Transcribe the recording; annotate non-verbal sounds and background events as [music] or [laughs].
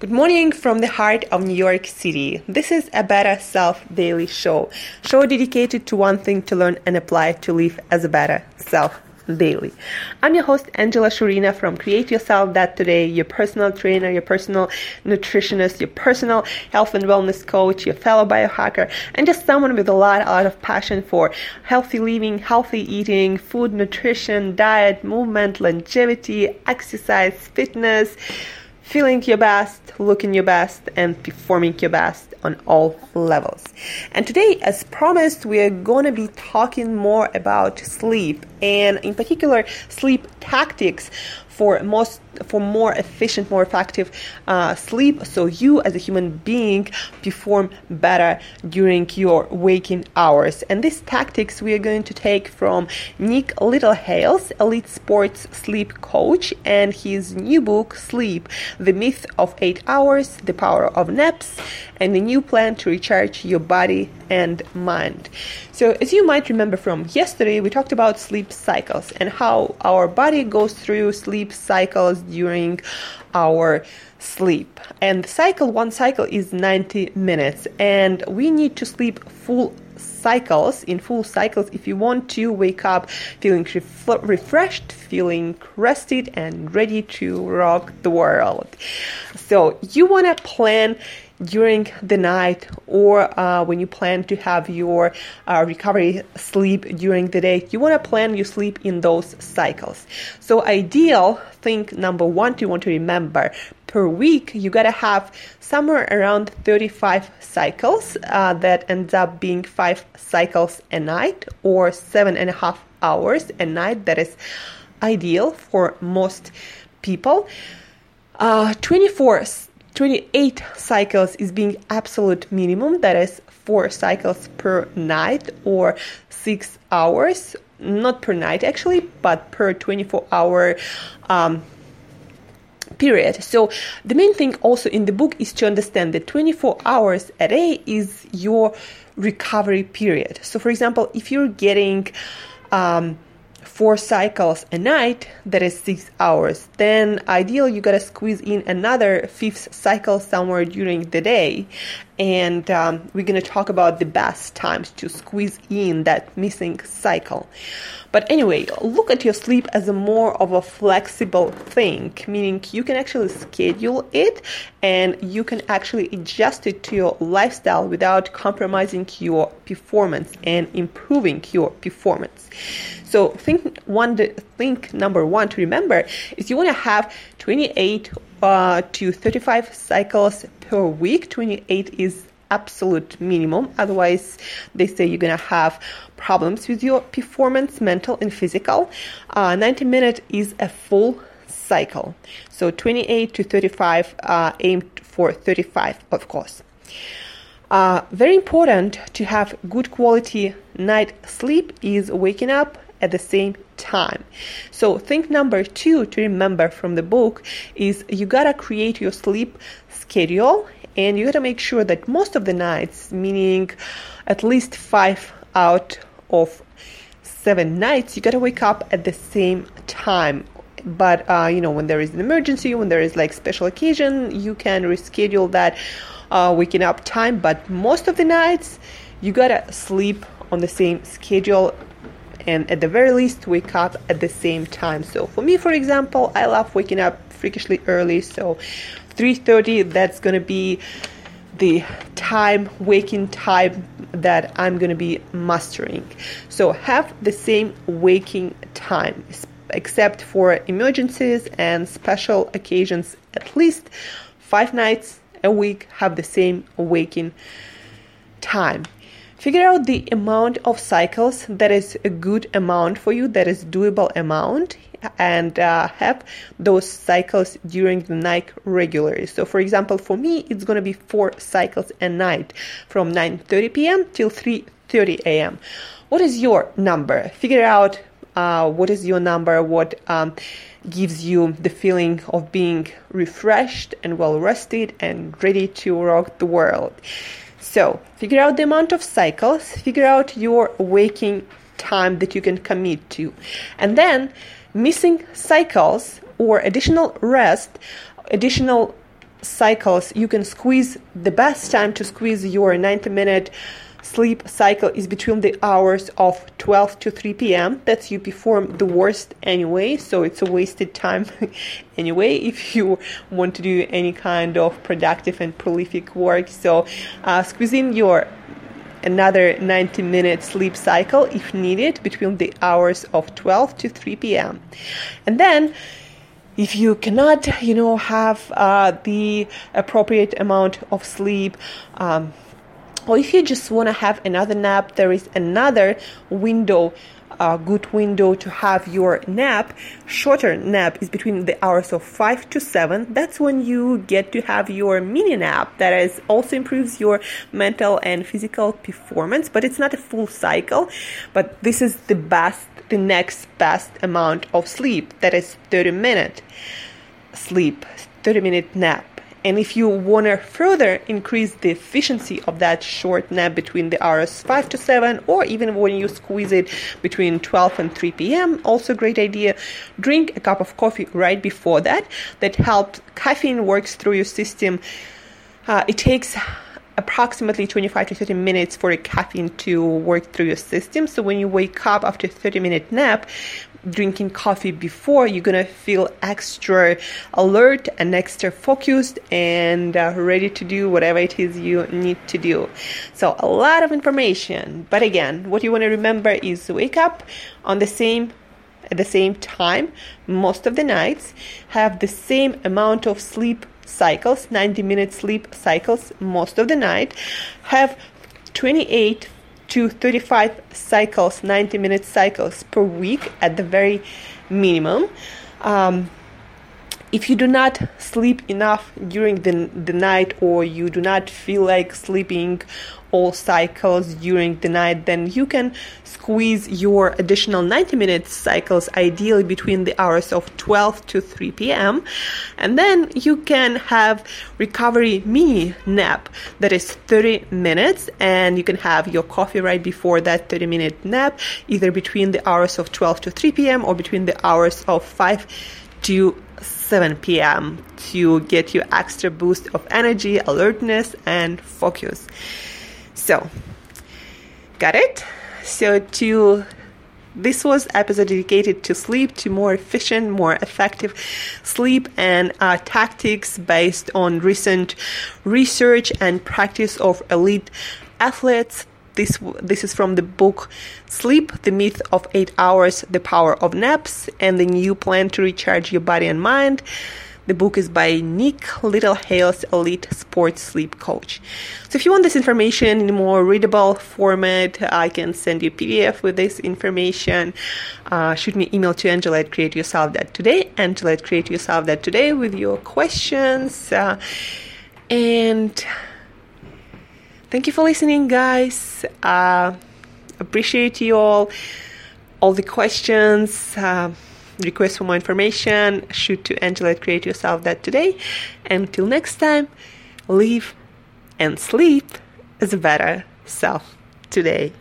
Good morning from the heart of New York City. This is a Better Self Daily Show. Show dedicated to one thing to learn and apply to live as a better self daily. I'm your host Angela Shurina from Create Yourself dot Today, your personal trainer, your personal nutritionist, your personal health and wellness coach, your fellow biohacker, and just someone with a lot, a lot of passion for healthy living, healthy eating, food, nutrition, diet, movement, longevity, exercise, fitness feeling your best, looking your best, and performing your best on all levels. And today, as promised, we are to be talking more about sleep and, in particular, sleep tactics for most for more efficient, more effective uh, sleep, so you as a human being perform better during your waking hours. And these tactics we are going to take from Nick Littlehales, elite sports sleep coach, and his new book, Sleep: The Myth of Eight Hours, The Power of Naps, and a new plan to recharge your body and mind. So, as you might remember from yesterday, we talked about sleep cycles and how our body goes through sleep cycles during our sleep. And cycle, one cycle is 90 minutes, and we need to sleep full cycles in full cycles if you want to wake up feeling ref- refreshed feeling rested and ready to rock the world so you want to plan during the night or uh, when you plan to have your uh, recovery sleep during the day you want to plan your sleep in those cycles. So ideal thing number one you want to remember per week you got to have somewhere around 35 cycles uh, that ends up being five cycles a night or seven and a half hours a night. That is ideal for most people. Uh, 24 28 cycles is being absolute minimum. That is four cycles per night or six hours. Not per night actually but per 24 hour um, period. So the main thing also in the book is to understand that 24 hours a day is your recovery period. So for example if you're getting um, four cycles a night, that is six hours. Then ideal you gotta squeeze in another fifth cycle somewhere during the day. And um, we're gonna talk about the best times to squeeze in that missing cycle. But anyway, look at your sleep as a more of a flexible thing, meaning you can actually schedule it and you can actually adjust it to your lifestyle without compromising your performance and improving your performance. So think one think number one to remember is you want to have 28 uh, to 35 cycles per week. 28 is absolute minimum. Otherwise, they say you're gonna have problems with your performance, mental and physical. Uh, 90 minutes is a full cycle. So 28 to 35, uh, aimed for 35, of course. Uh, very important to have good quality night sleep is waking up at the same time. So, think number two to remember from the book is you gotta create your sleep schedule and you gotta make sure that most of the nights, meaning at least five out of seven nights, you gotta wake up at the same time but uh, you know when there is an emergency when there is like special occasion you can reschedule that uh, waking up time but most of the nights you gotta sleep on the same schedule and at the very least wake up at the same time. So for me, for example, I love waking up freakishly early. So 3:30, that's gonna be the time waking time that I'm going to be mastering. So have the same waking time except for emergencies and special occasions at least 5 nights a week have the same waking time. Figure out the amount of cycles that is a good amount for you, that is doable amount, and uh, have those cycles during the night regularly. So, for example, for me, it's going to be four cycles a night from 9:30 p.m. till 3:30 a.m. What is your number? Figure out uh, what is your number. What um, gives you the feeling of being refreshed and well rested and ready to rock the world. So, figure out the amount of cycles, figure out your waking time that you can commit to. And then, missing cycles or additional rest, additional cycles you can squeeze the best time to squeeze your 90 minute sleep cycle is between the hours of 12 to 3 p.m. That's you perform the worst anyway, so it's a wasted time [laughs] anyway if you want to do any kind of productive and prolific work. So, uh, squeezing your another 90 minute sleep cycle if needed between the hours of 12 to 3 p.m. And then if you cannot, you know, have uh, the appropriate amount of sleep, um, or if you just want to have another nap, there is another window a good window to have your nap. Shorter nap is between the hours of 5 to 7. That's when you get to have your mini nap that is also improves your mental and physical performance, but it's not a full cycle. But this is the best, the next best amount of sleep that is 30 minute sleep, 30 minute nap. And if you want to further increase the efficiency of that short nap between the hours 5 to 7, or even when you squeeze it between 12 and 3 p.m., also great idea. Drink a cup of coffee right before that. That helps. Caffeine works through your system. Uh, it takes approximately 25 to 30 minutes for a caffeine to work through your system. So when you wake up after a 30 minute nap, drinking coffee before, you're gonna feel extra alert and extra focused and uh, ready to do whatever it is you need to do. So, a lot of information, but again, what you want to remember is wake up on the same at the same time most of the nights, have the same amount of sleep cycles, 90 minute sleep cycles most of the night, have 28 to 35 cycles, 90 minute cycles per week at the very minimum. Um, if you do not sleep enough during the, the night or you do not feel like sleeping all cycles during the night, then you can squeeze your additional 90 minute cycles ideally between the hours of 12 to 3 p.m. And then you can have recovery mini nap that is 30 minutes and you can have your coffee right before that 30 minute nap, either between the hours of 12 to 3 p.m. or between the hours of 5 to 7 p.m. to get you extra boost of energy, alertness, and focus. So, got it? So, to this was episode dedicated to sleep, to more efficient, more effective sleep and uh, tactics based on recent research and practice of elite athletes. This this is from the book Sleep: The Myth of Eight Hours, The Power of Naps, and the New Plan to Recharge Your Body and Mind. The book is by Nick Littlehales, Elite Sports Sleep Coach. So if you want this information in a more readable format, I can send you PDF with this information. Uh, shoot me email to Angela at Create Yourself dot Today, Angela at Today with your questions. Uh, and thank you for listening, guys. Uh, appreciate you all, all the questions. Uh, request for more information, shoot to Angela at Create Yourself dot today. Until next time, live and sleep as a better self today.